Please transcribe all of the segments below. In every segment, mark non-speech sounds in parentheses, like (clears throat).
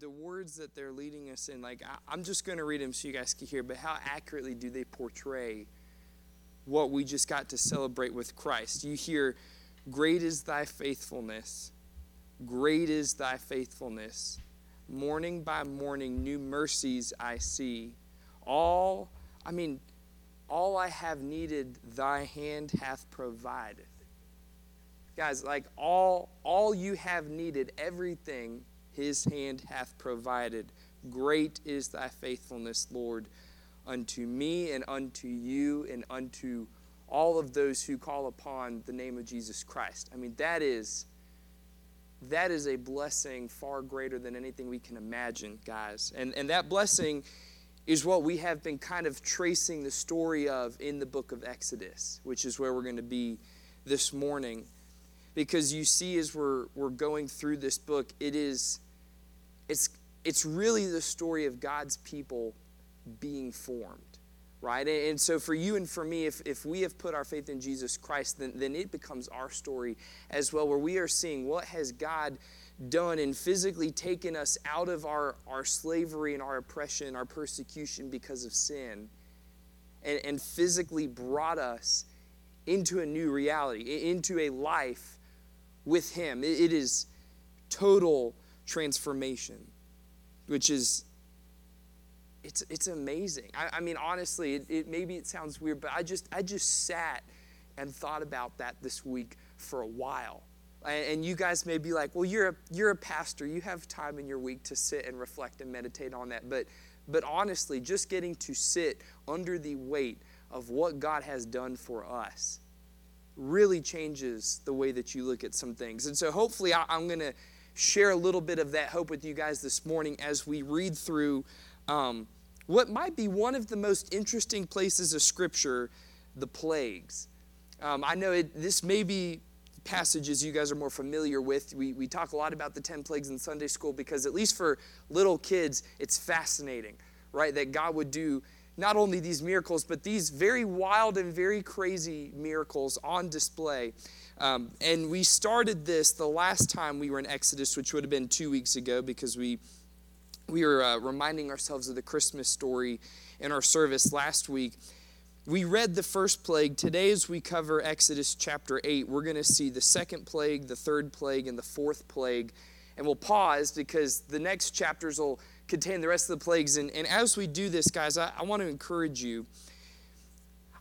the words that they're leading us in, like I, I'm just going to read them so you guys can hear, but how accurately do they portray what we just got to celebrate with Christ? You hear, Great is thy faithfulness, great is thy faithfulness. Morning by morning, new mercies I see. All, I mean, all I have needed, thy hand hath provided. Guys, like all all you have needed, everything his hand hath provided. Great is thy faithfulness, Lord, unto me and unto you and unto all of those who call upon the name of Jesus Christ. I mean, that is that is a blessing far greater than anything we can imagine, guys. And and that blessing is what we have been kind of tracing the story of in the book of Exodus, which is where we're going to be this morning. Because you see, as we're, we're going through this book, it is it's it's really the story of God's people being formed. Right? And so for you and for me, if, if we have put our faith in Jesus Christ, then, then it becomes our story as well, where we are seeing what has God done and physically taken us out of our, our slavery and our oppression, our persecution because of sin, and, and physically brought us into a new reality, into a life with Him. it, it is total transformation, which is it's it's amazing. I, I mean, honestly, it, it, maybe it sounds weird, but I just I just sat and thought about that this week for a while and you guys may be like, well, you're a, you're a pastor. You have time in your week to sit and reflect and meditate on that. But, but honestly, just getting to sit under the weight of what God has done for us really changes the way that you look at some things. And so hopefully, I, going to share a little bit of that hope with you guys this morning as we read through um, what might be one of the most interesting places of Scripture the plagues. Um, I know it, this may be passages you guys are more familiar with. We, we talk a lot about the 10 plagues in Sunday school because, at least for little kids, it's fascinating, right? That God would do not only these miracles, but these very wild and very crazy miracles on display. Um, and we started this the last time we were in Exodus, which would have been two weeks ago, because we we were uh, reminding ourselves of the Christmas story in our service last week. We read the first plague. Today, as we cover Exodus chapter 8, we're going to see the second plague, the third plague, and the fourth plague. And we'll pause because the next chapters will contain the rest of the plagues. And, and as we do this, guys, I, I want to encourage you.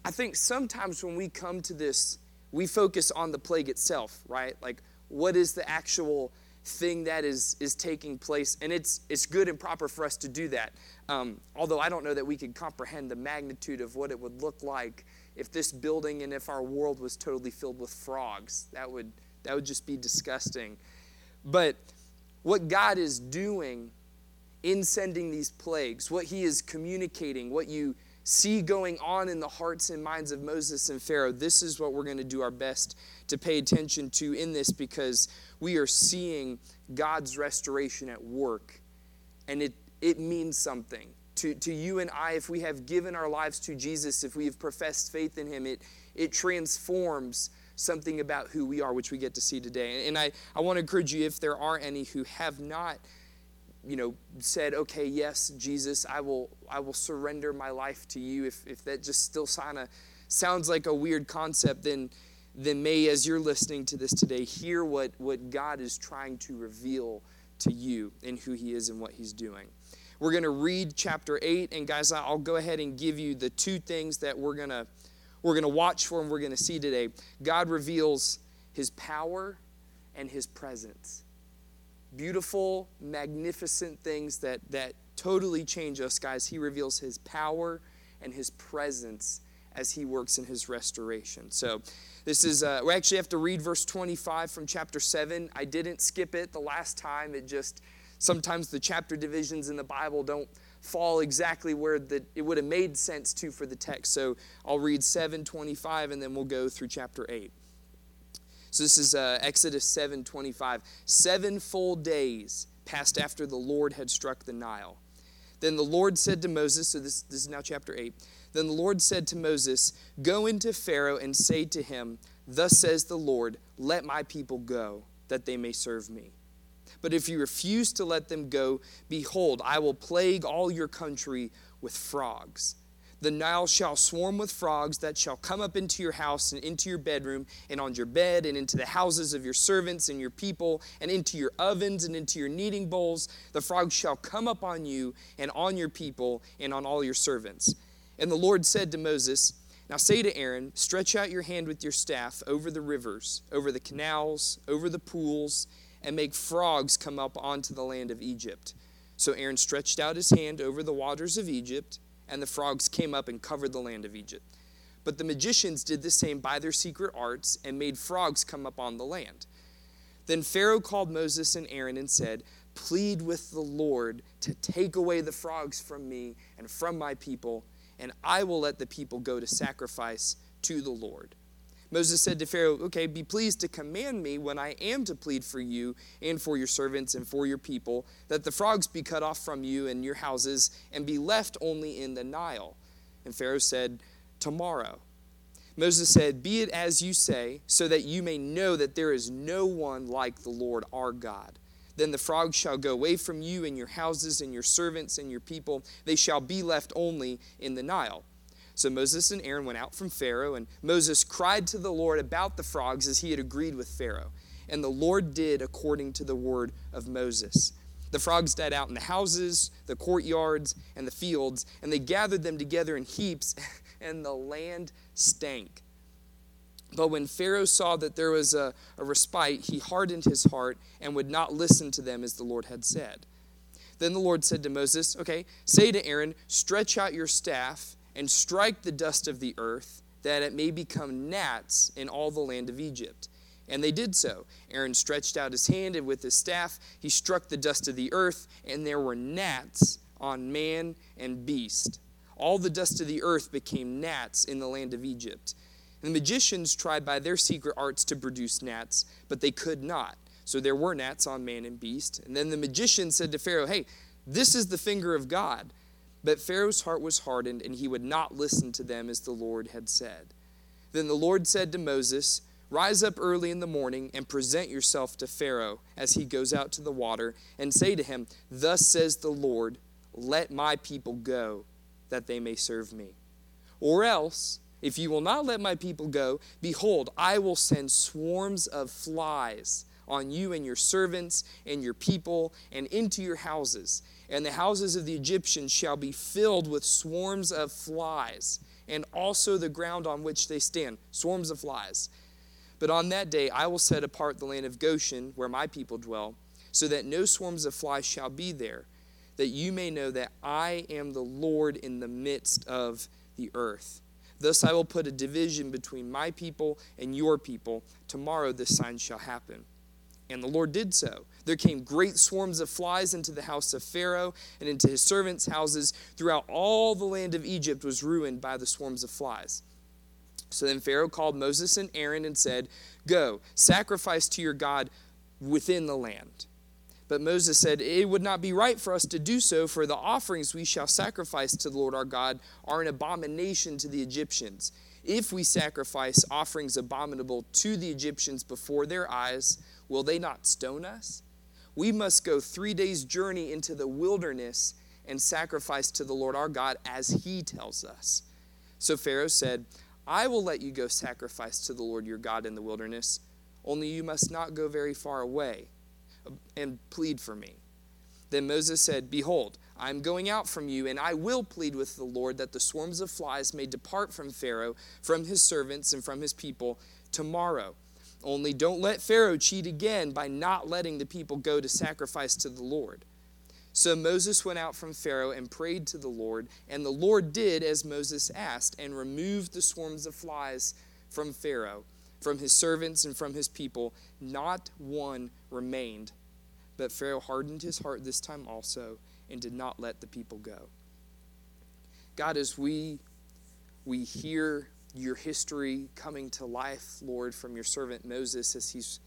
I think sometimes when we come to this, we focus on the plague itself, right? Like, what is the actual thing that is, is taking place? And it's, it's good and proper for us to do that. Um, although I don't know that we could comprehend the magnitude of what it would look like if this building and if our world was totally filled with frogs. That would, that would just be disgusting. But what God is doing in sending these plagues, what He is communicating, what you see going on in the hearts and minds of Moses and Pharaoh, this is what we're going to do our best to pay attention to in this because we are seeing God's restoration at work. And it it means something. To, to you and I, if we have given our lives to Jesus, if we have professed faith in Him, it, it transforms something about who we are, which we get to see today. And I, I want to encourage you, if there are any who have not, you know, said, okay, yes, Jesus, I will, I will surrender my life to you. If, if that just still sounds like a weird concept, then, then may, as you're listening to this today, hear what, what God is trying to reveal to you in who He is and what He's doing. We're going to read chapter 8 and guys I'll go ahead and give you the two things that we're going to we're going to watch for and we're going to see today. God reveals his power and his presence. Beautiful, magnificent things that that totally change us guys. He reveals his power and his presence as he works in his restoration. So this is, uh, we actually have to read verse 25 from chapter 7. I didn't skip it the last time. It just, sometimes the chapter divisions in the Bible don't fall exactly where the, it would have made sense to for the text. So I'll read 725 and then we'll go through chapter 8. So this is uh, Exodus 7:25. Seven full days passed after the Lord had struck the Nile. Then the Lord said to Moses, so this, this is now chapter 8. Then the Lord said to Moses, Go into Pharaoh and say to him, Thus says the Lord, Let my people go, that they may serve me. But if you refuse to let them go, behold, I will plague all your country with frogs. The Nile shall swarm with frogs that shall come up into your house and into your bedroom and on your bed and into the houses of your servants and your people and into your ovens and into your kneading bowls. The frogs shall come up on you and on your people and on all your servants. And the Lord said to Moses, Now say to Aaron, Stretch out your hand with your staff over the rivers, over the canals, over the pools and make frogs come up onto the land of Egypt. So Aaron stretched out his hand over the waters of Egypt, and the frogs came up and covered the land of Egypt. But the magicians did the same by their secret arts and made frogs come up on the land. Then Pharaoh called Moses and Aaron and said, Plead with the Lord to take away the frogs from me and from my people, and I will let the people go to sacrifice to the Lord. Moses said to Pharaoh, Okay, be pleased to command me when I am to plead for you and for your servants and for your people, that the frogs be cut off from you and your houses and be left only in the Nile. And Pharaoh said, Tomorrow. Moses said, Be it as you say, so that you may know that there is no one like the Lord our God. Then the frogs shall go away from you and your houses and your servants and your people. They shall be left only in the Nile. So Moses and Aaron went out from Pharaoh, and Moses cried to the Lord about the frogs as he had agreed with Pharaoh. And the Lord did according to the word of Moses. The frogs died out in the houses, the courtyards, and the fields, and they gathered them together in heaps, (laughs) and the land stank. But when Pharaoh saw that there was a, a respite, he hardened his heart and would not listen to them as the Lord had said. Then the Lord said to Moses, Okay, say to Aaron, stretch out your staff and strike the dust of the earth, that it may become gnats in all the land of Egypt. And they did so. Aaron stretched out his hand, and with his staff he struck the dust of the earth, and there were gnats on man and beast. All the dust of the earth became gnats in the land of Egypt. And the magicians tried by their secret arts to produce gnats, but they could not. So there were gnats on man and beast. And then the magician said to Pharaoh, Hey, this is the finger of God. But Pharaoh's heart was hardened, and he would not listen to them as the Lord had said. Then the Lord said to Moses, Rise up early in the morning and present yourself to Pharaoh as he goes out to the water, and say to him, Thus says the Lord, Let my people go, that they may serve me. Or else, if you will not let my people go, behold, I will send swarms of flies on you and your servants and your people and into your houses and the houses of the Egyptians shall be filled with swarms of flies, and also the ground on which they stand, swarms of flies. But on that day I will set apart the land of Goshen, where my people dwell, so that no swarms of flies shall be there, that you may know that I am the Lord in the midst of the earth. Thus I will put a division between my people and your people. Tomorrow this sign shall happen. And the Lord did so. There came great swarms of flies into the house of Pharaoh and into his servants' houses. Throughout all the land of Egypt was ruined by the swarms of flies. So then Pharaoh called Moses and Aaron and said, Go, sacrifice to your God within the land. But Moses said, It would not be right for us to do so, for the offerings we shall sacrifice to the Lord our God are an abomination to the Egyptians. If we sacrifice offerings abominable to the Egyptians before their eyes, will they not stone us? We must go three days' journey into the wilderness and sacrifice to the Lord our God as he tells us. So Pharaoh said, I will let you go sacrifice to the Lord your God in the wilderness, only you must not go very far away uh, and plead for me. Then Moses said, Behold, I am going out from you, and I will plead with the Lord that the swarms of flies may depart from Pharaoh, from his servants, and from his people tomorrow. Only don't let Pharaoh cheat again by not letting the people go to sacrifice to the Lord. So Moses went out from Pharaoh and prayed to the Lord, and the Lord did as Moses asked, and removed the swarms of flies from Pharaoh, from his servants, and from his people. Not one remained. But Pharaoh hardened his heart this time also, and did not let the people go. God, as we we hear your history coming to life, Lord, from your servant Moses as he's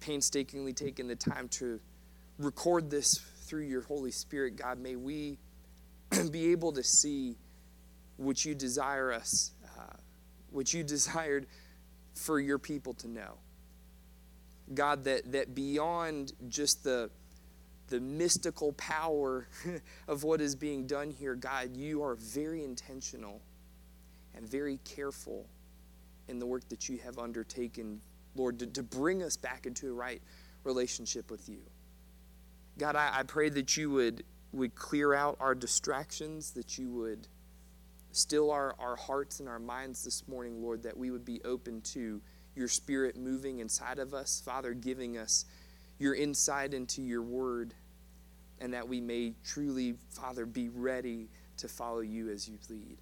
painstakingly taken the time to record this through your Holy Spirit, God, may we (clears throat) be able to see what you desire us, uh, what you (laughs) desired for your people to know. God, that, that beyond just the, the mystical power (laughs) of what is being done here, God, you are very intentional and very careful in the work that you have undertaken, Lord, to, to bring us back into a right relationship with you. God, I, I pray that you would, would clear out our distractions, that you would still our, our hearts and our minds this morning, Lord, that we would be open to your spirit moving inside of us, Father, giving us your insight into your word, and that we may truly, Father, be ready to follow you as you lead.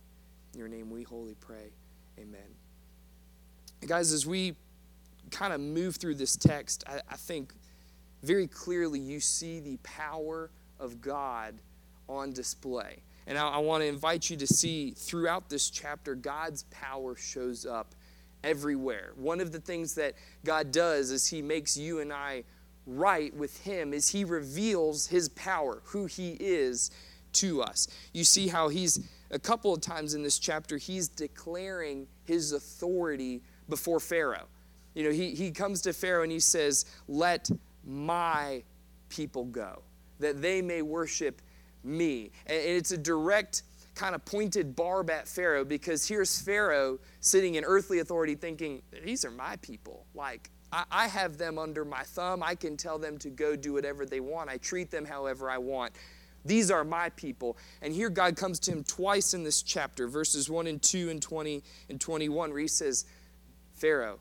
In your name we wholly pray. Amen. Guys, as we kind of move through this text, I, I think very clearly you see the power of God on display. And I, I want to invite you to see throughout this chapter, God's power shows up everywhere. One of the things that God does is He makes you and I right with Him, is He reveals His power, who He is to us. You see how He's, a couple of times in this chapter, He's declaring His authority before Pharaoh. You know, He, he comes to Pharaoh and He says, Let my people go, that they may worship me. And it's a direct kind of pointed barb at Pharaoh because here's Pharaoh sitting in earthly authority thinking, These are my people. Like, I, I have them under my thumb. I can tell them to go do whatever they want. I treat them however I want. These are my people. And here God comes to him twice in this chapter, verses 1 and 2 and 20 and 21, where he says, Pharaoh,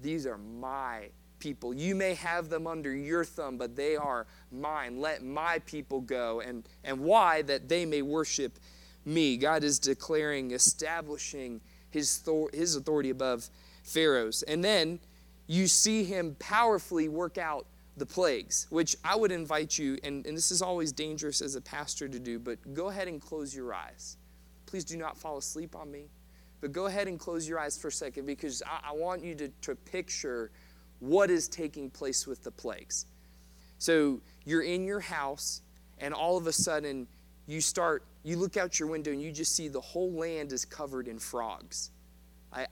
these are my people. You may have them under your thumb, but they are mine. Let my people go. And, and why? That they may worship me. God is declaring, establishing his, his authority above Pharaoh's. And then you see him powerfully work out the plagues, which I would invite you, and, and this is always dangerous as a pastor to do, but go ahead and close your eyes. Please do not fall asleep on me. But go ahead and close your eyes for a second because I, I want you to, to picture what is taking place with the plagues. So you're in your house, and all of a sudden, you start you look out your window and you just see the whole land is covered in frogs.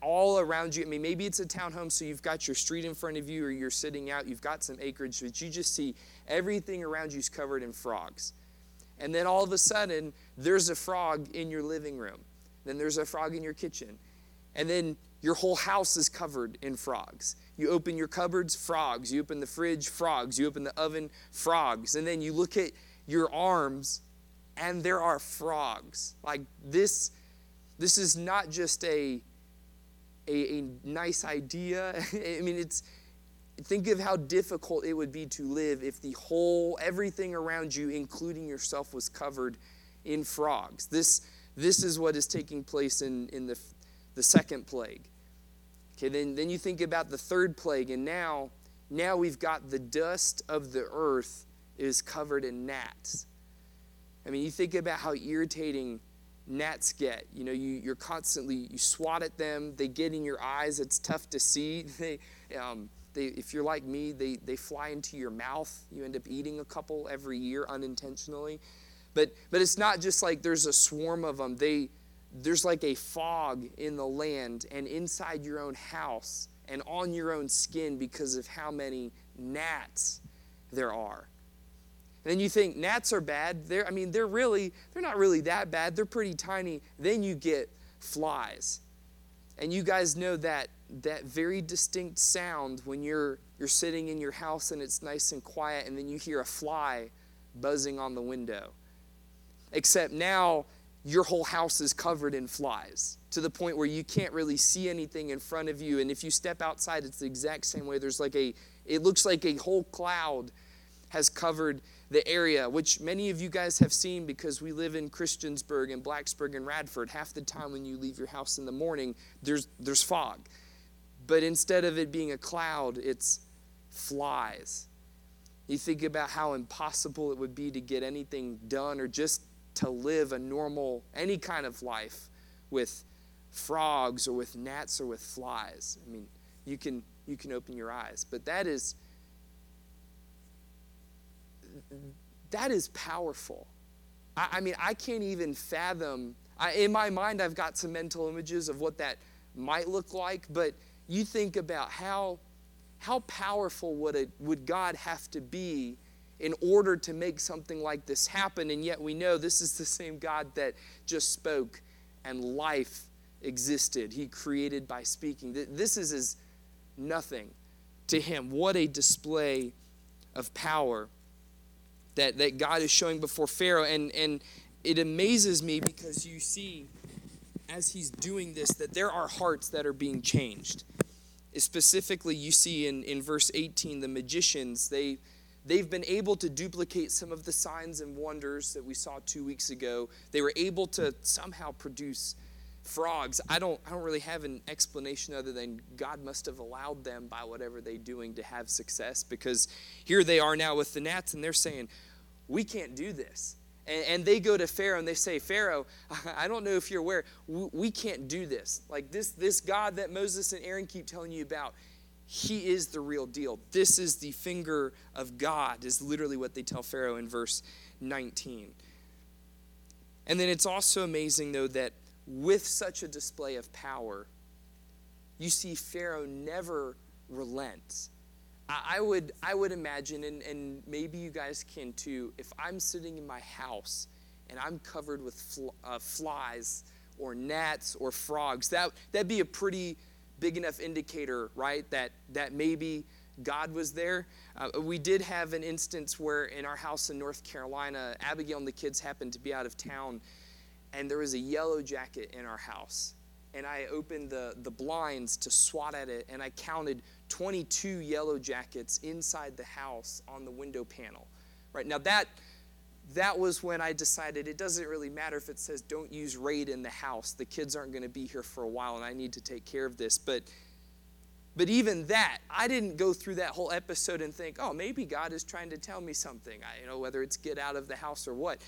All around you. I mean, maybe it's a townhome, so you've got your street in front of you, or you're sitting out, you've got some acreage, but you just see everything around you is covered in frogs. And then all of a sudden, there's a frog in your living room. Then there's a frog in your kitchen. And then your whole house is covered in frogs. You open your cupboards, frogs. You open the fridge, frogs. You open the oven, frogs. And then you look at your arms, and there are frogs. Like this, this is not just a, a, a nice idea. (laughs) I mean, it's think of how difficult it would be to live if the whole everything around you, including yourself, was covered in frogs. This this is what is taking place in, in the, the second plague. Okay, then, then you think about the third plague, and now, now we've got the dust of the earth is covered in gnats. I mean, you think about how irritating gnats get. You know, you, you're constantly, you swat at them, they get in your eyes, it's tough to see. (laughs) They, um, they, if you're like me, they, they fly into your mouth. You end up eating a couple every year unintentionally. But, but it's not just like there's a swarm of them. They, there's like a fog in the land and inside your own house and on your own skin because of how many gnats there are. Then you think gnats are bad. They're, I mean, they're really, they're not really that bad. They're pretty tiny. Then you get flies. And you guys know that that very distinct sound when you're you're sitting in your house and it's nice and quiet and then you hear a fly buzzing on the window. Except now your whole house is covered in flies to the point where you can't really see anything in front of you and if you step outside it's the exact same way there's like a it looks like a whole cloud has covered the area, which many of you guys have seen because we live in Christiansburg and Blacksburg and Radford. Half the time when you leave your house in the morning, there's, there's fog. But instead of it being a cloud, it's flies. You think about how impossible it would be to get anything done or just to live a normal, any kind of life with frogs or with gnats or with flies. I mean, you can, you can open your eyes. But that is that is powerful. I, I mean, I can't even fathom. I, in my mind, I've got some mental images of what that might look like, but you think about how how powerful would, it, would God have to be in order to make something like this happen? And yet we know this is the same God that just spoke and life existed. He created by speaking. This is as nothing to him. What a display of power that, that God is showing before Pharaoh. And, and it amazes me because you see, as he's doing this, that there are hearts that are being changed. Specifically, you see in, in verse 18, the magicians, they, they've been able to duplicate some of the signs and wonders that we saw two weeks ago. They were able to somehow produce frogs i don't i don't really have an explanation other than god must have allowed them by whatever they're doing to have success because here they are now with the gnats and they're saying we can't do this. And, and they go to pharaoh and they say pharaoh (laughs) i don't know if you're aware we, we can't do this. Like this this god that moses and aaron keep telling you about he is the real deal. This is the finger of god is literally what they tell pharaoh in verse 19 and then it's also amazing though that with such a display of power, you see Pharaoh never relents. I would, I would imagine, and, and maybe you guys can too, if I'm sitting in my house and I'm covered with fl- uh, flies or gnats or frogs, that, that'd be a pretty big enough indicator, right, that, that maybe God was there. Uh, we did have an instance where in our house in North Carolina, Abigail and the kids happened to be out of town and there was a yellow jacket in our house. And I opened the, the blinds to swat at it, and I counted 22 yellow jackets inside the house on the window panel. Right now, that that was when I decided it doesn't really matter if it says don't use raid in the house. The kids aren't going to be here for a while, and I need to take care of this. But but even that, I didn't go through that whole episode and think, oh, maybe God is trying to tell me something. I, you know, whether it's get out of the house or what.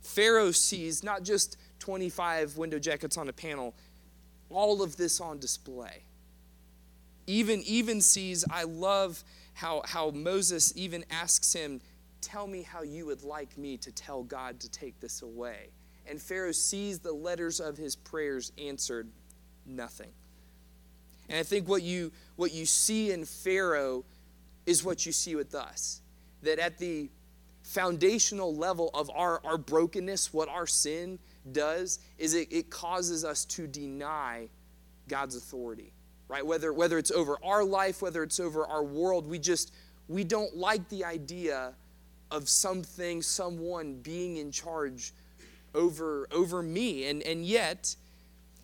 Pharaoh sees not just 25 window jackets on a panel, all of this on display. Even, even sees, I love how, how Moses even asks him, Tell me how you would like me to tell God to take this away. And Pharaoh sees the letters of his prayers answered, nothing. And I think what you, what you see in Pharaoh is what you see with us. That at the foundational level of our, our brokenness, what our sin does, is it, it causes us to deny God's authority. Right? Whether, whether it's over our life, whether it's over our world, we just we don't like the idea of something, someone being in charge over, over me. And, and yet,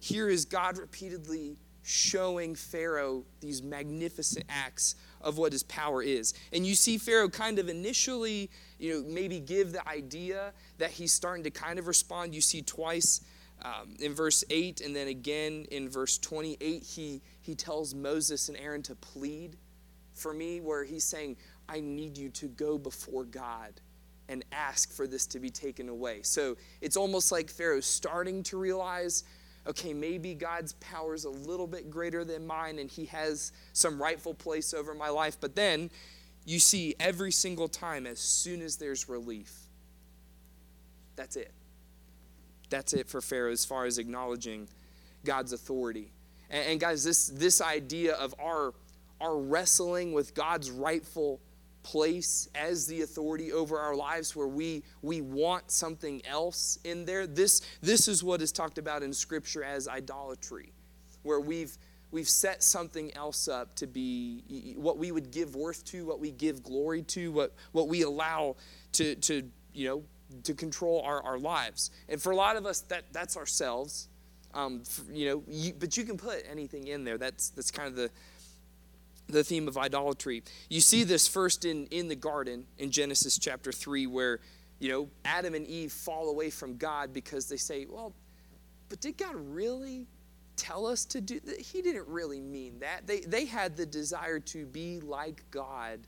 here is God repeatedly showing Pharaoh these magnificent acts of what his power is. And you see Pharaoh kind of initially, you know, maybe give the idea that he's starting to kind of respond. You see twice um, in verse 8 and then again in verse 28, he, he tells Moses and Aaron to plead for me, where he's saying, I need you to go before God and ask for this to be taken away. So it's almost like Pharaoh's starting to realize okay, maybe God's power is a little bit greater than mine and he has some rightful place over my life. But then you see every single time, as soon as there's relief, that's it. That's it for Pharaoh as far as acknowledging God's authority. And, and guys, this, this idea of our, our wrestling with God's rightful place as the authority over our lives where we we want something else in there this this is what is talked about in scripture as idolatry where we've we've set something else up to be what we would give worth to what we give glory to what what we allow to to you know to control our, our lives and for a lot of us that that's ourselves um, you know you, but you can put anything in there that's that's kind of the the theme of idolatry. You see this first in, in the garden in Genesis chapter 3, where, you know, Adam and Eve fall away from God because they say, well, but did God really tell us to do that? He didn't really mean that. They, they had the desire to be like God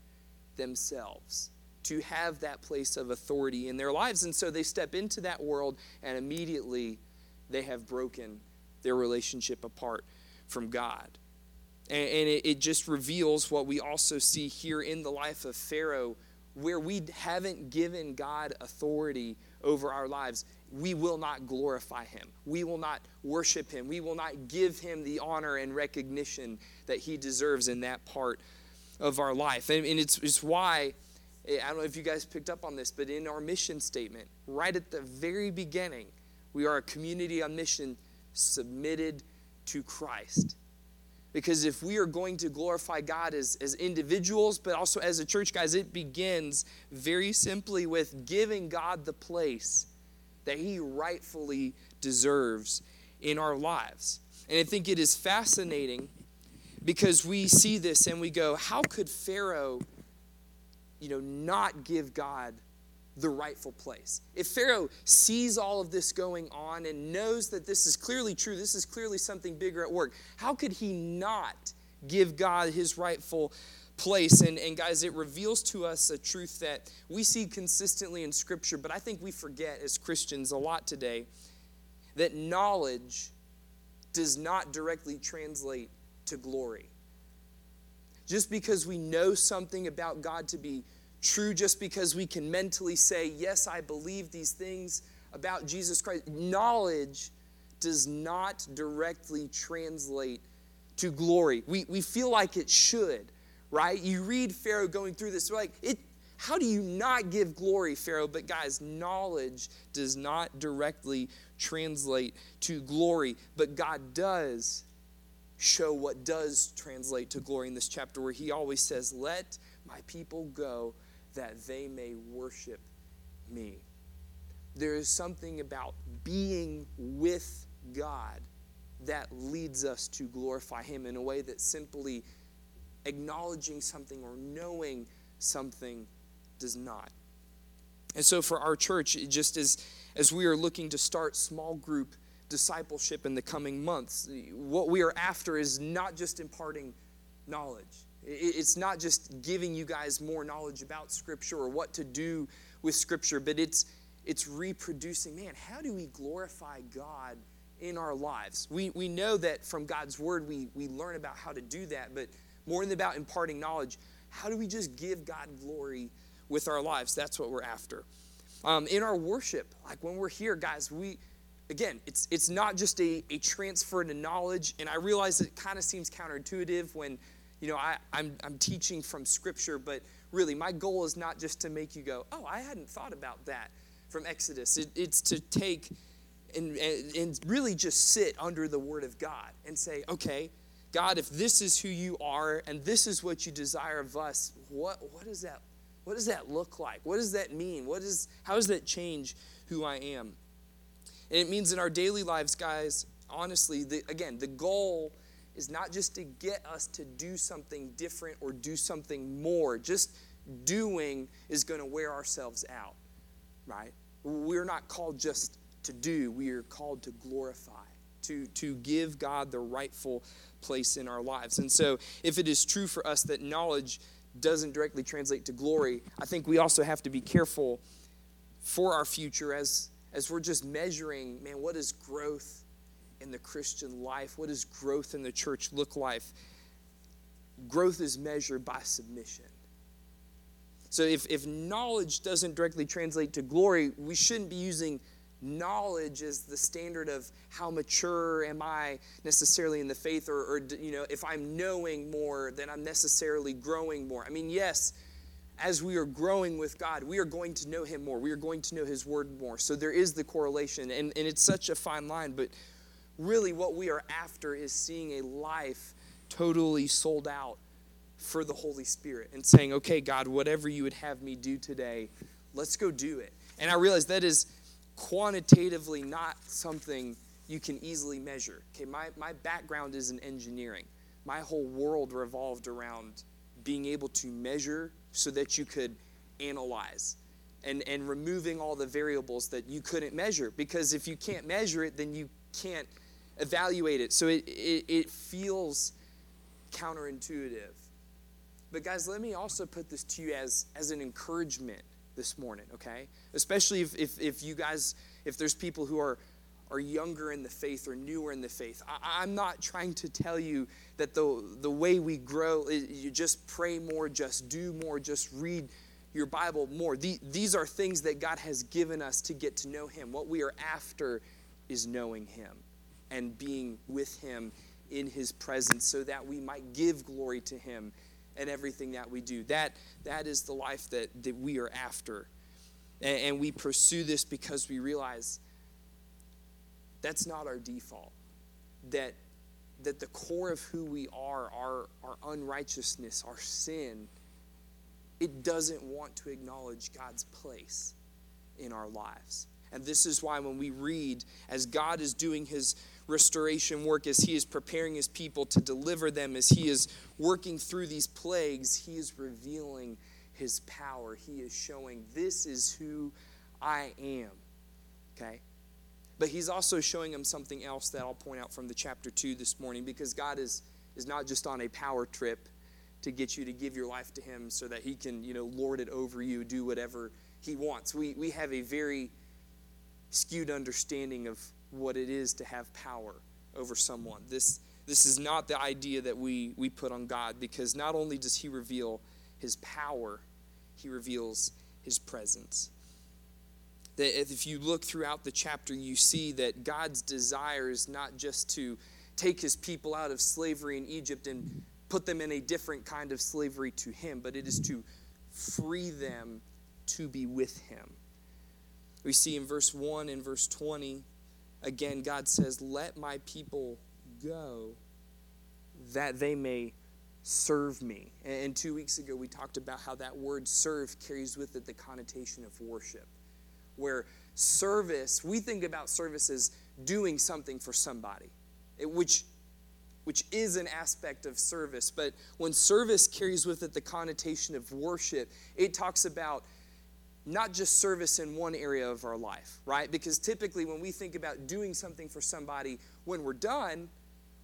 themselves, to have that place of authority in their lives. And so they step into that world, and immediately they have broken their relationship apart from God. And, and it, it just reveals what we also see here in the life of Pharaoh, where we haven't given God authority over our lives. We will not glorify him. We will not worship him. We will not give him the honor and recognition that he deserves in that part of our life. And, and it's, it's why, Eh, I don't know if you guys picked up on this, but in our mission statement, right at the very beginning, we are a community on mission submitted to Christ. Because if we are going to glorify God as, as individuals, but also as a church, guys, it begins very simply with giving God the place that He rightfully deserves in our lives. And I think it is fascinating because we see this and we go, how could Pharaoh, you know, not give God the rightful place. If Pharaoh sees all of this going on and knows that this is clearly true, this is clearly something bigger at work, how could he not give God his rightful place? And, and guys, it reveals to us a truth that we see consistently in Scripture, but I think we forget as Christians a lot today that knowledge does not directly translate to glory. Just because we know something about God to be true just because we can mentally say, Yes, I believe these things about Jesus Christ. Knowledge does not directly translate to glory. We, we feel like it should, right? You read Pharaoh going through this, like, it, how do you not give glory, Pharaoh? But guys, knowledge does not directly translate to glory, but God does show what does translate to glory in this chapter, where he always says, Let my people go that they may worship me. There is something about being with God that leads us to glorify Him in a way that simply acknowledging something or knowing something does not. And so for our church, just as, as we are looking to start small group discipleship in the coming months, what we are after is not just imparting knowledge. It's not just giving you guys more knowledge about Scripture or what to do with Scripture, but it's, it's reproducing man, how do we glorify God in our lives? We, we know that from God's Word we, we learn about how to do that, but more than about imparting knowledge, how do we just give God glory with our lives? That's what we're after. Um, in our worship, like when we're here, guys, we again, it's it's not just a, a transfer to knowledge, and I realize it kind of seems counterintuitive when you know, I, I'm, I'm teaching from Scripture, but really, my goal is not just to make you go, oh, I hadn't thought about that from Exodus. It, it's to take and, and really just sit under the Word of God and say, okay, God, if this is who you are and this is what you desire of us, what, what, does, that, what does that look like? What does that mean? What is, how does that change who I am? And it means in our daily lives, guys, honestly, the, again, the goal is not just to get us to do something different or do something more. Just doing is going to wear ourselves out, right? We're not called just to do, we are called to glorify, to, to give God the rightful place in our lives. And so, if it is true for us that knowledge doesn't directly translate to glory, I think we also have to be careful for our future as, as we're just measuring, man, what is growth? In the Christian life? What does growth in the church look like? Growth is measured by submission. So if, if knowledge doesn't directly translate to glory, we shouldn't be using knowledge as the standard of how mature am I necessarily in the faith, or, or you know, if I'm knowing more, then I'm necessarily growing more. I mean, yes, as we are growing with God, we are going to know Him more. We are going to know His Word more. So there is the correlation, and, and it's such a fine line, but really what we are after is seeing a life totally sold out for the Holy Spirit and saying, okay, God, whatever you would have me do today, let's go do it. And I realize that is quantitatively not something you can easily measure. Okay, my, my background is in engineering. My whole world revolved around being able to measure so that you could analyze and, and removing all the variables that you couldn't measure. Because if you can't measure it, then you can't evaluate it. So it, it, it feels counterintuitive. But guys, let me also put this to you as, as an encouragement this morning, okay? Especially if, if, if you guys, if there's people who are, are younger in the faith or newer in the faith. I, I'm not trying to tell you that the, the way we grow is you just pray more, just do more, just read your Bible more. The, these are things that God has given us to get to know Him. What we are after is knowing Him and being with Him in His presence so that we might give glory to Him and everything that we do. That, that is the life that, that we are after. And, and we pursue this because we realize that's not our default. That, that the core of who we are, our, our unrighteousness, our sin, it doesn't want to acknowledge God's place in our lives. And this is why when we read, as God is doing his restoration work, as he is preparing his people to deliver them, as he is working through these plagues, he is revealing his power. He is showing, this is who I am. Okay? But he's also showing them something else that I'll point out from the chapter 2 this morning because God is, is not just on a power trip to get you to give your life to him so that he can, you know, lord it over you, do whatever he wants. We, we have a very skewed understanding of what it is to have power over someone. This, this is not the idea that we, we put on God because not only does he reveal his power, he reveals his presence. That if you look throughout the chapter, you see that God's desire is not just to take his people out of slavery in Egypt and put them in a different kind of slavery to him, but it is to free them to be with him. We see in verse 1 and verse 20, again, God says, Let my people go that they may serve me. And two weeks ago, we talked about how that word serve carries with it the connotation of worship, where service, we think about service as doing something for somebody, which which is an aspect of service. But when service carries with it the connotation of worship, it talks about not just service in one area of our life, right? Because typically when we think about doing something for somebody, when we're done,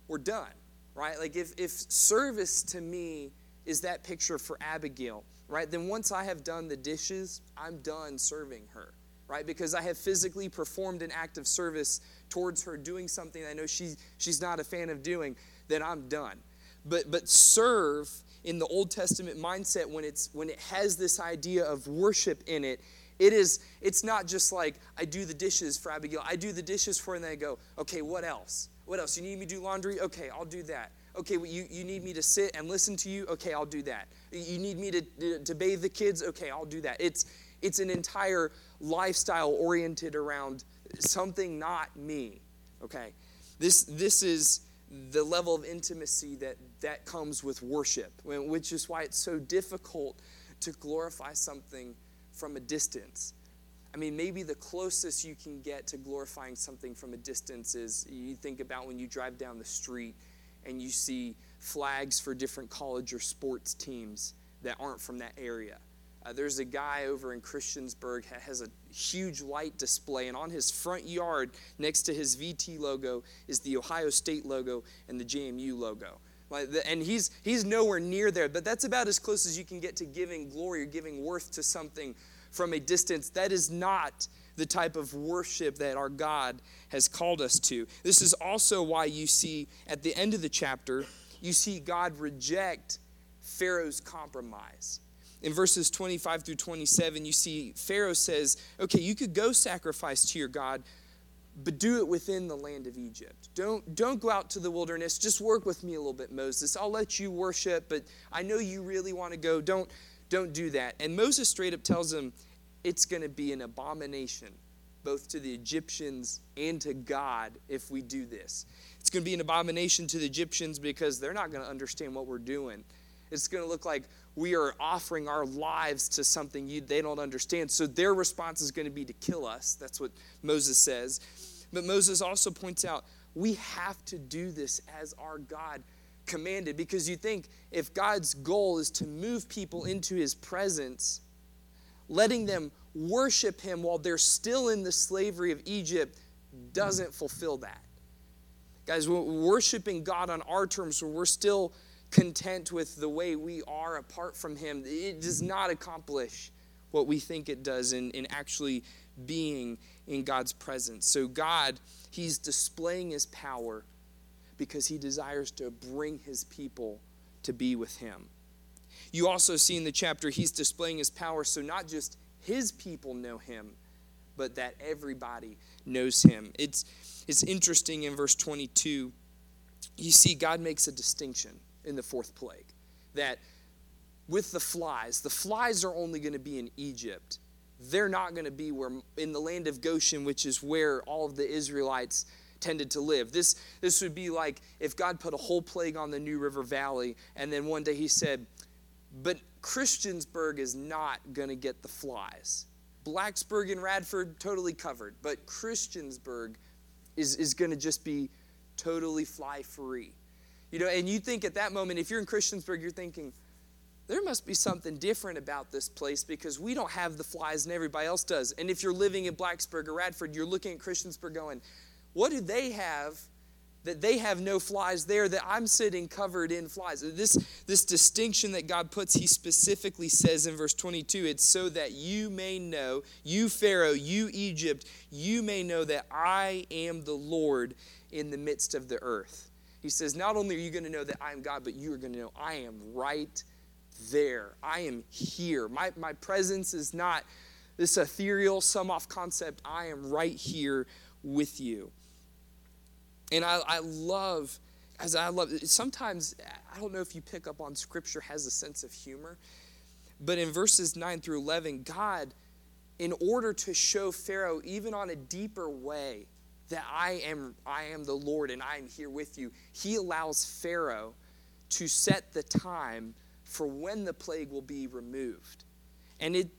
we're done, right? Like if, if service to me is that picture for Abigail, right? Then once I have done the dishes, I'm done serving her, right? Because I have physically performed an act of service towards her doing something I know she, she's not a fan of doing, then I'm done. But, but serve in the Old Testament mindset when it's when it has this idea of worship in it, it is it's not just like I do the dishes for Abigail. I do the dishes for her and then I go, okay, what else? What else? You need me to do laundry? Okay, I'll do that. Okay, well, you, you need me to sit and listen to you? Okay, I'll do that. You need me to, to, to bathe the kids? Okay, I'll do that. It's it's an entire lifestyle oriented around something not me. Okay. This this is the level of intimacy that that comes with worship, which is why it's so difficult to glorify something from a distance. I mean, maybe the closest you can get to glorifying something from a distance is you think about when you drive down the street and you see flags for different college or sports teams that aren't from that area. Uh, there's a guy over in Christiansburg that has a huge light display, and on his front yard, next to his VT logo, is the Ohio State logo and the JMU logo. And he's, he's nowhere near there, but that's about as close as you can get to giving glory or giving worth to something from a distance. That is not the type of worship that our God has called us to. This is also why you see at the end of the chapter, you see God reject Pharaoh's compromise. In verses 25 through 27, you see Pharaoh says, Okay, you could go sacrifice to your God, but do it within the land of Egypt. Don't, don't go out to the wilderness. Just work with me a little bit, Moses. I'll let you worship, but I know you really want to go. Don't, don't do that. And Moses straight up tells him it's going to be an abomination, both to the Egyptians and to God, if we do this. It's going to be an abomination to the Egyptians because they're not going to understand what we're doing. It's going to look like we are offering our lives to something you, they don't understand. So their response is going to be to kill us. That's what Moses says. But Moses also points out we have to do this as our God commanded because you think if God's goal is to move people into his presence, letting them worship him while they're still in the slavery of Egypt doesn't fulfill that. Guys, worshiping God on our terms where we're still content with the way we are apart from him, it does not accomplish what we think it does in, in actually being in God's presence. So, God, He's displaying His power because He desires to bring His people to be with Him. You also see in the chapter, He's displaying His power so not just His people know Him, but that everybody knows Him. It's, it's interesting in verse 22, you see God makes a distinction in the fourth plague that with the flies. The flies are only going to be in Egypt. They're not going to be where in the land of Goshen, which is where all of the Israelites tended to live. This, this would be like if God put a whole plague on the New River Valley, and then one day he said, But Christiansburg is not going to get the flies. Blacksburg and Radford, totally covered. But Christiansburg is, is going to just be totally fly free. You know, and you think at that moment, if you're in Christiansburg, you're thinking, there must be something different about this place because we don't have the flies and everybody else does. And if you're living in Blacksburg or Radford, you're looking at Christiansburg going, what do they have that they have no flies there that I'm sitting covered in flies? This, this distinction that God puts, he specifically says in verse 22 it's so that you may know, you Pharaoh, you Egypt, you may know that I am the Lord in the midst of the earth. He says, Not only are you going to know that I am God, but you are going to know I am right there. I am here. My, my presence is not this ethereal, sum off concept. I am right here with you. And I, I love, as I love, sometimes, I don't know if you pick up on scripture has a sense of humor, but in verses 9 through 11, God, in order to show Pharaoh, even on a deeper way, that I am, I am the Lord and I am here with you, he allows Pharaoh to set the time for when the plague will be removed. And it,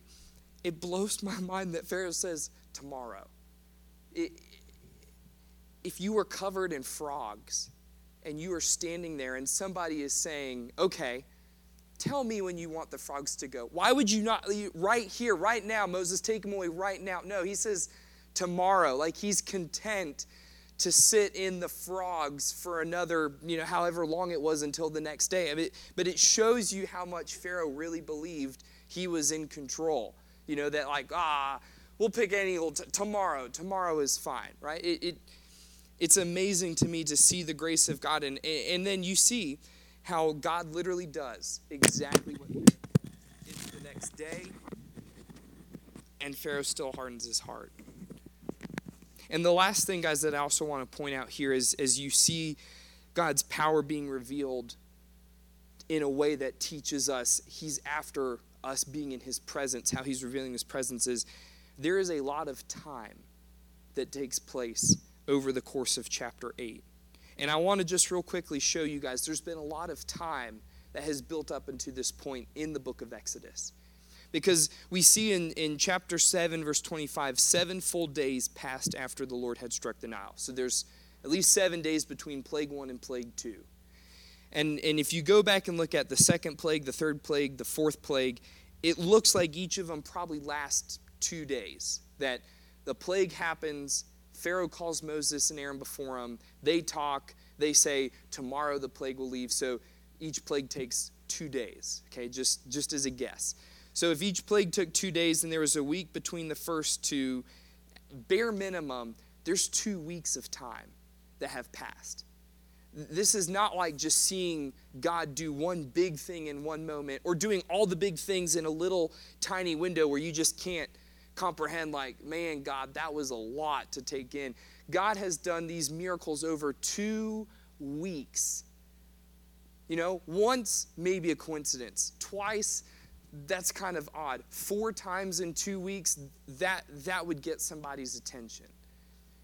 it blows my mind that Pharaoh says, tomorrow. It, if you were covered in frogs and you are standing there and somebody is saying, okay, tell me when you want the frogs to go. Why would you not, right here, right now, Moses, take them away right now? No, he says tomorrow. Like he's content to sit in the frogs for another, you know, however long it was until the next day. I mean, but it shows you how much Pharaoh really believed he was in control. You know, that like, ah, we'll pick any old, t- tomorrow, tomorrow is fine, right? It, it it's amazing to me to see the grace of God. And, and then you see how God literally does exactly what he did. The next day, and Pharaoh still hardens his heart. And the last thing, guys, that I also want to point out here is as you see God's power being revealed in a way that teaches us he's after us being in his presence, how he's revealing his presence is there is a lot of time that takes place over the course of chapter 8. And I want to just real quickly show you guys there's been a lot of time that has built up into this point in the book of Exodus. Because we see in, in chapter 7, verse 25, seven full days passed after the Lord had struck the Nile. So there's at least seven days between plague one and plague two. And, and if you go back and look at the second plague, the third plague, the fourth plague, it looks like each of them probably last two days. That the plague happens, Pharaoh calls Moses and Aaron before him. They talk. They say, Tomorrow the plague will leave. So each plague takes two days, okay, just, just as a guess. So if each plague took two days and there was a week between the first two, bare minimum, there's two weeks of time that have passed. This is not like just seeing God do one big thing in one moment or doing all the big things in a little tiny window where you just can't comprehend, like, man, God, that was a lot to take in. God has done these miracles over two weeks. You know, once, maybe a coincidence. Twice, that's kind of odd. Four times in two weeks, that, that would get somebody's attention.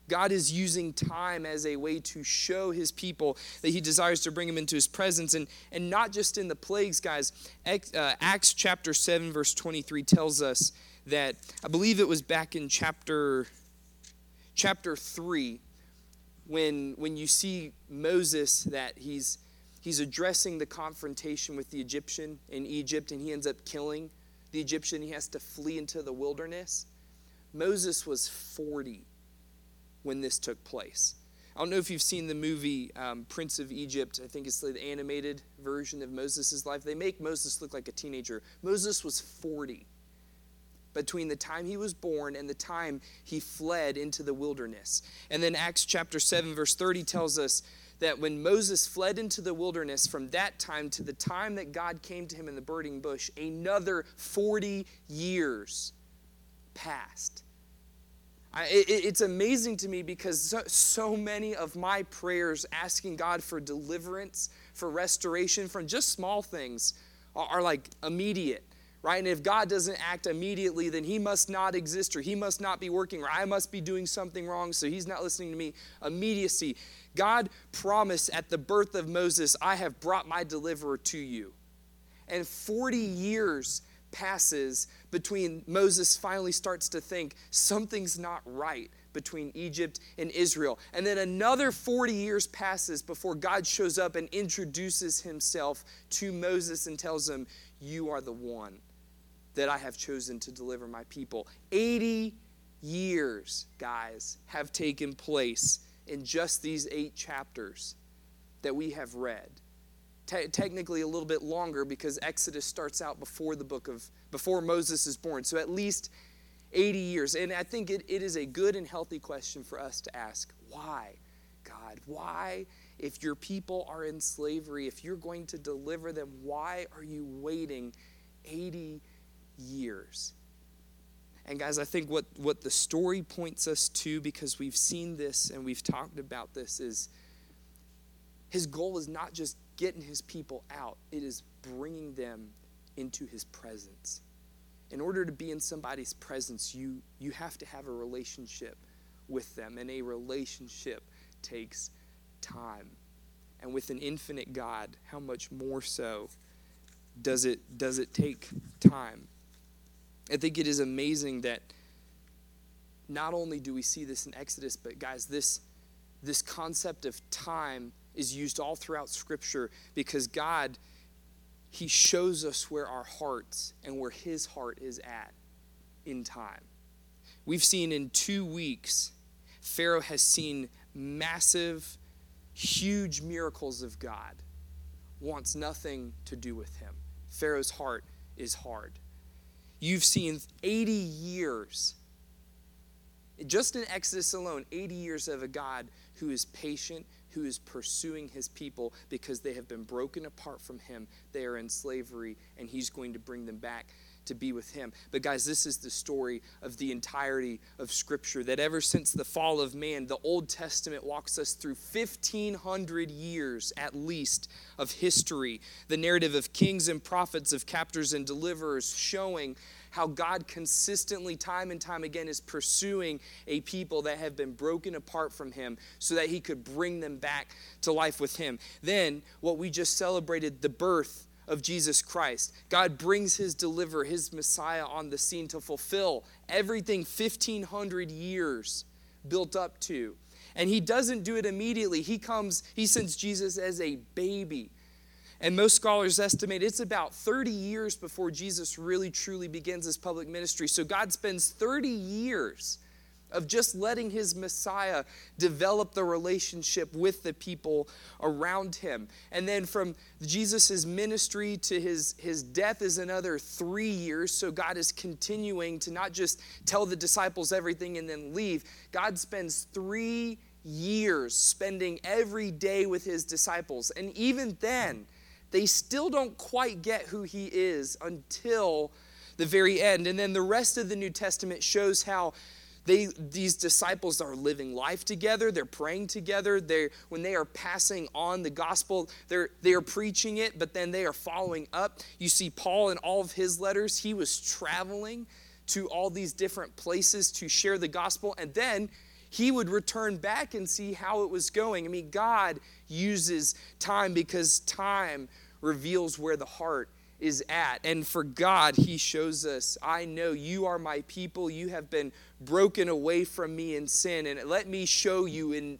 God is using time as a way to show his people that he desires to bring them into his presence. And, and not just in the plagues, guys. Uh, Acts chapter 7, verse 23 tells us that I believe it was back in chapter chapter 3 when when you see Moses that he's he's addressing the confrontation with the Egyptian in Egypt and he ends up killing the Egyptian he has to flee into the wilderness Moses was 40 when this took place I don't know if you've seen the movie um, Prince of Egypt. I think it's the animated version of Moses' life. They make Moses look like a teenager. Moses was 40 between the time he was born and the time he fled into the wilderness. And then Acts chapter 7, verse 30 tells us that when Moses fled into the wilderness, from that time to the time that God came to him in the burning bush, another 40 years passed. I, it, it's amazing to me because so, so many of my prayers asking God for deliverance, for restoration from just small things, are, are like immediate right? And if God doesn't act immediately, then he must not exist or he must not be working or I must be doing something wrong, so he's not listening to me. Immediacy. God promised at the birth of Moses, I have brought my deliverer to you. And 40 years passes between Moses finally starts to think something's not right between Egypt and Israel. And then another 40 years passes before God shows up and introduces himself to Moses and tells him, You are the one that I have chosen to deliver my people. 80 years, guys, have taken place in just these eight chapters that we have read. Te- technically a little bit longer because Exodus starts out before the book of before Moses is born. So at least 80 years. And I think it, it is a good and healthy question for us to ask. Why, God? Why, if your people are in slavery, if you're going to deliver them, why are you waiting 80 years. And guys, I think what, what the story points us to, because we've seen this and we've talked about this, is his goal is not just getting his people out, it is bringing them into his presence. In order to be in somebody's presence, you, you have to have a relationship with them, and a relationship takes time. And with an infinite God, how much more so does it, does it take time? I think it is amazing that not only do we see this in Exodus, but guys, this, this concept of time is used all throughout Scripture because God, He shows us where our hearts and where His heart is at in time. We've seen in two weeks, Pharaoh has seen massive, huge miracles of God, wants nothing to do with him. Pharaoh's heart is hard. You've seen 80 years, just in Exodus alone, 80 years of a God who is patient, who is pursuing his people because they have been broken apart from him. They are in slavery, and he's going to bring them back to be with him. But, guys, this is the story of the entirety of Scripture that ever since the fall of man, the Old Testament walks us through 1,500 years at least of history. The narrative of kings and prophets, of captors and deliverers, showing how God consistently, time and time again, is pursuing a people that have been broken apart from Him so that He could bring them back to life with Him. Then, what we just celebrated, the birth of Jesus Christ. God brings his deliverer, his Messiah on the scene to fulfill everything 1500 years built up to. And he doesn't do it immediately. He comes, he sends Jesus as a baby. And most scholars estimate it's about 30 years before Jesus really truly begins his public ministry. So God spends 30 years of just letting his Messiah develop the relationship with the people around him. And then from Jesus' ministry to his, his death is another three years. So God is continuing to not just tell the disciples everything and then leave. God spends three years spending every day with his disciples. And even then, they still don't quite get who he is until the very end. And then the rest of the New Testament shows how they, these disciples are living life together. They're praying together. They, when they are passing on the gospel, they're, they are preaching it, but then they are following up. You see, Paul in all of his letters, he was traveling to all these different places to share the gospel, and then he would return back and see how it was going. I mean, God uses time because time reveals where the heart is at. And for God, He shows us, I know you are my people. You have been broken away from me in sin. And let me show you in,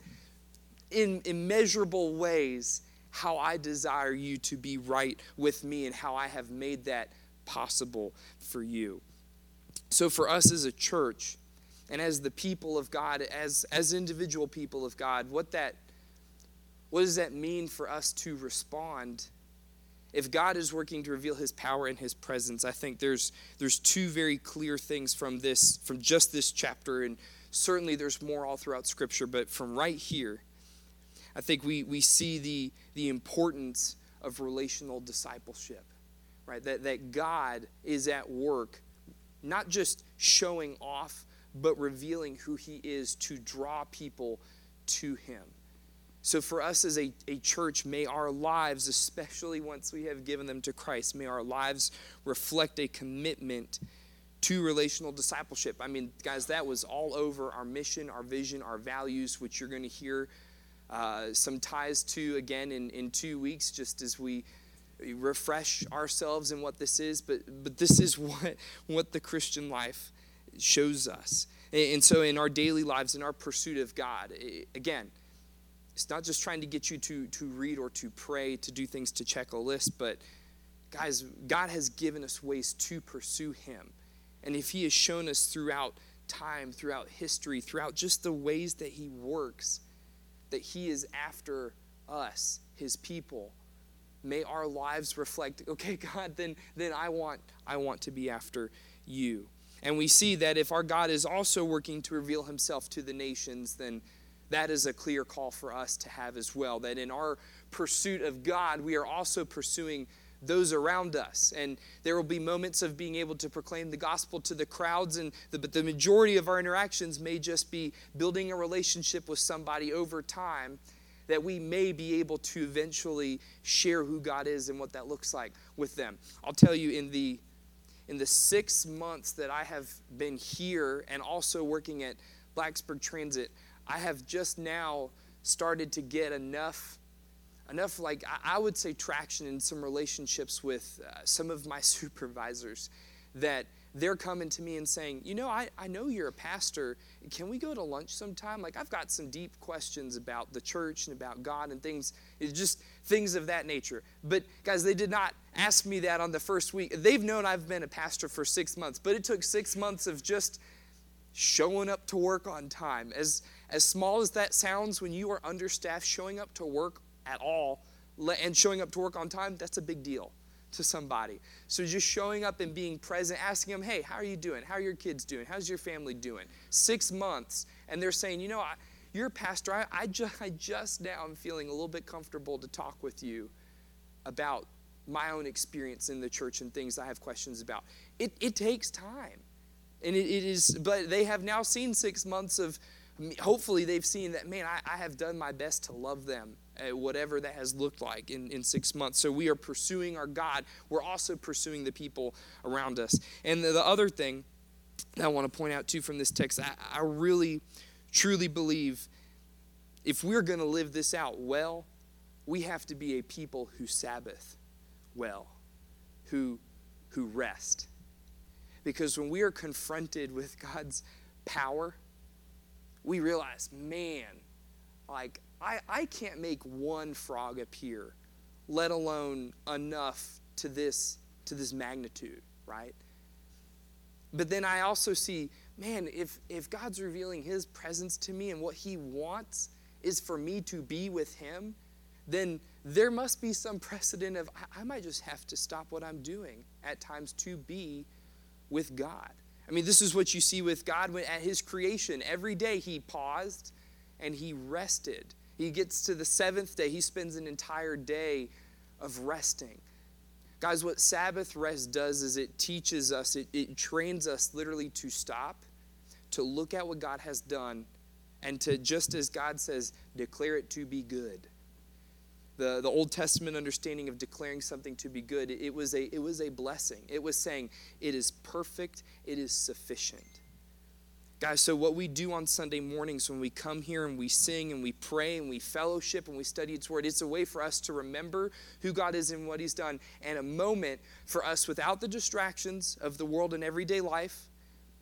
in immeasurable ways how I desire you to be right with me and how I have made that possible for you. So, for us as a church, and as the people of God, as, as individual people of God, what that what does that mean for us to respond if God is working to reveal his power and his presence, I think there's there's two very clear things from this from just this chapter and certainly there's more all throughout scripture, but from right here, I think we we see the the importance of relational discipleship. Right? That that God is at work not just showing off but revealing who he is to draw people to him. So, for us as a, a church, may our lives, especially once we have given them to Christ, may our lives reflect a commitment to relational discipleship. I mean, guys, that was all over our mission, our vision, our values, which you're going to hear uh, some ties to again in, in two weeks, just as we refresh ourselves in what this is. But, but this is (laughs) what, what the Christian life shows us. And so, in our daily lives, in our pursuit of God, again, it's not just trying to get you to, to read or to pray, to do things to check a list, but guys, God has given us ways to pursue Him. And if He has shown us throughout time, throughout history, throughout just the ways that He works, that He is after us, His people, may our lives reflect, okay, (laughs) God, then, then I, want, I want to be after you. And we see that if our God is also working to reveal Himself to the nations, then that is a clear call for us to have as well. That in our pursuit of God, we are also pursuing those around us. And there will be moments of being able to proclaim the gospel to the crowds, and the, but the majority of our interactions may just be building a relationship with somebody over time that we may be able to eventually share who God is and what that looks like with them. I'll tell you in the in the six months that I have been here and also working at Blacksburg Transit, I have just now started to get enough enough like I would say traction in some relationships with uh, some of my (laughs) supervisors that they're coming to me and saying, you know, I, I know you're a pastor. Can we go to lunch sometime? Like, I've got some deep questions about the church and about God and things, it's just things of that nature. But, guys, they did not ask me that on the first week. They've known I've been a pastor for six months, but it took six months of just showing up to work on time. As, as small as that sounds, when you are understaffed, showing up to work at all and showing up to work on time, that's a big deal to somebody. So just showing up and being present, asking them, hey, how are you doing? How are your kids doing? How's your family doing? Six months, and they're saying, you know, I, you're a pastor. I, I, ju- I just now am feeling a little bit comfortable to talk with you about my own experience in the church and things I have questions about. It, it takes time. And it, it is, but they have now seen six months of, hopefully they've seen that, man, I, I have done my best to love them uh, whatever that has looked like in, in six months. So we are pursuing our God. We're also pursuing the people around us. And the, the other thing that I want to point out too from this text, I, I really, truly believe if we're going to live this out well, we have to be a people who Sabbath well, who, who rest. Because when we are confronted with God's power, we realize, man, like I, I can't make one frog appear, let alone enough to this to this magnitude, right? But then I also see, man, if if God's revealing his presence to me and what he wants is for me to be with him, then there must be some precedent of I, I might just have to stop what I'm doing at times to be with God. I mean, this is what you see with God when, at his creation. Every day he paused and he rested. He gets to the seventh day, he spends an entire day of resting. Guys, what Sabbath rest does is it teaches us, it, it trains us literally to stop, to look at what God has done, and to, just as God says, declare it to be good. The, the Old Testament understanding of declaring something to be good, it was, a, it was a blessing. It was saying, it is perfect, it is sufficient. Guys, so what we do on Sunday mornings when we come here and we sing and we pray and we fellowship and we study its word, it's a way for us to remember who God is and what He's done, and a moment for us without the distractions of the world and everyday life,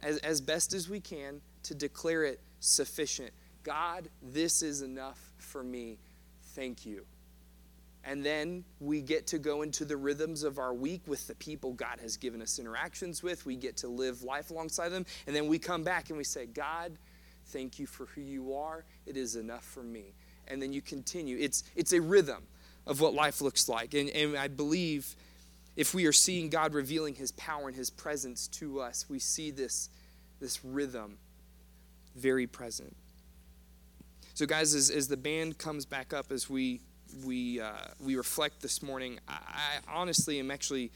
as, as best as we can, to declare it sufficient. God, this is enough for me. Thank you. And then we get to go into the rhythms of our week with the people God has given us interactions with. We get to live life alongside them. And then we come back and we say, God, thank you for who you are. It is enough for me. And then you continue. It's, it's a rhythm of what life looks like. And, and I believe if we are seeing God revealing his power and his presence to us, we see this, this rhythm very present. So, guys, as, as the band comes back up, as we we uh, we reflect this morning, I, I honestly am actually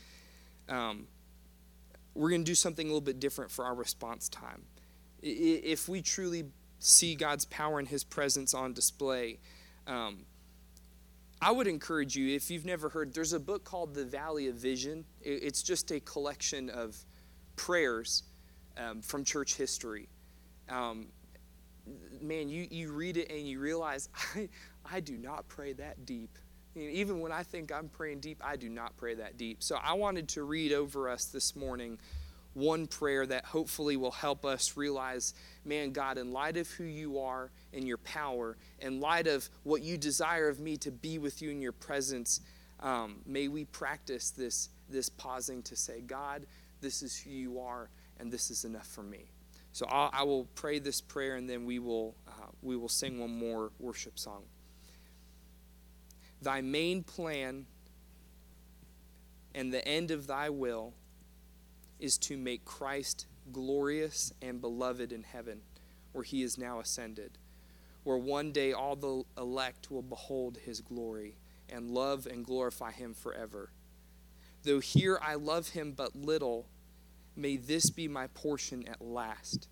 um, we're going to do something a little bit different for our response time. If we truly see God's power and His presence on display, Um, I would encourage you, if you've never heard, there's a book called The Valley of Vision. It's just a collection of prayers um, from church history. Um, man, you, you read it and you realize (laughs) I, I do not pray that deep. even when I think I'm praying deep, I do not pray that deep. So I wanted to read over us this morning one prayer that hopefully will help us realize, man, God, in light of who you are and your power, in light of what you desire of me to be with you in your presence, um, may we practice this, this pausing to say, God, this is who you are, and this is enough for me. So I'll, I will pray this prayer, and then we will, uh, we will sing one more worship song. Thy main plan and the end of thy will is to make Christ glorious and beloved in heaven, where he is now ascended, where one day all the elect will behold his glory and love and glorify him forever. Though here I love him but little, may this be my portion at last.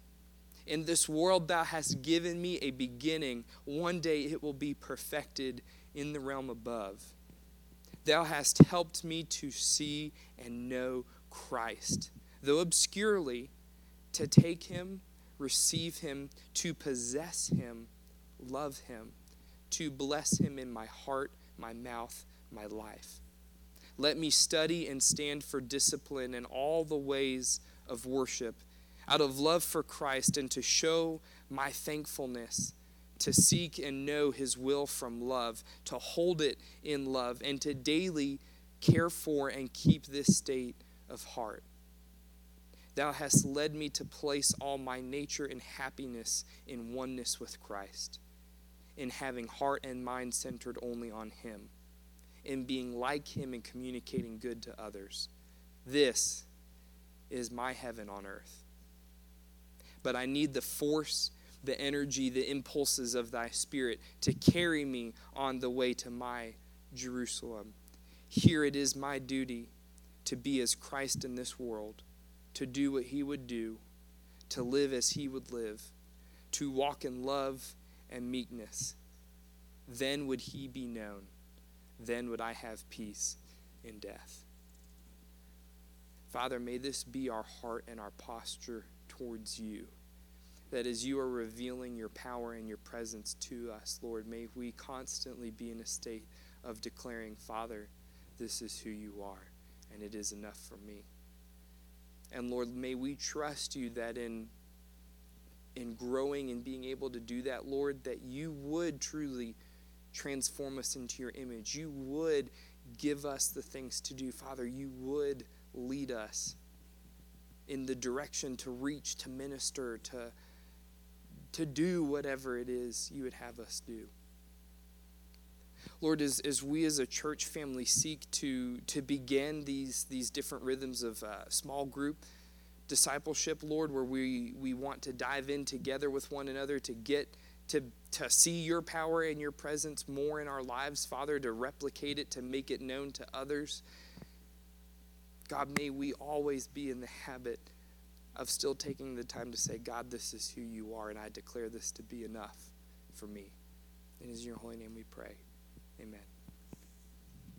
In this world thou hast given me a beginning, one day it will be perfected in the realm above. Thou hast helped me to see and know Christ, though obscurely, to take him, receive him, to possess him, love him, to bless him in my heart, my mouth, my life. Let me study and stand for discipline in all the ways of worship, out of love for Christ, and to show my thankfulness, to seek and know his will from love, to hold it in love, and to daily care for and keep this state of heart. Thou hast led me to place all my nature and happiness in oneness with Christ, in having heart and mind centered only on Him, in being like Him and communicating good to others. This is my heaven on earth. But I need the force, the energy, the impulses of Thy Spirit to carry me on the way to my Jerusalem. Here it is my duty to be as Christ in this world, to do what he would do, to live as he would live, to walk in love and meekness. Then would he be known. Then would I have peace in death. Father, may this be our heart and our posture towards you. That as you are revealing your power and your presence to us, Lord, may we constantly be in a state of declaring, Father, this is who you are and it is enough for me. And Lord, may we trust you that in in growing and being able to do that, Lord, that you would truly transform us into your image. You would give us the things to do. Father, you would lead us in the direction to reach, to minister, to, to do whatever it is you would have us do. Lord, as, as we as a church family seek to, to begin these, these different rhythms of uh, small group discipleship, Lord, where we, we want to dive in together with one another to get to, to see your power and your presence more in our lives, Father, to replicate it, to make it known to others. God, may we always be in the habit of still taking the time to say, God, this is who you are, and I declare this to be enough for me. And it is in your holy name we pray. Amen.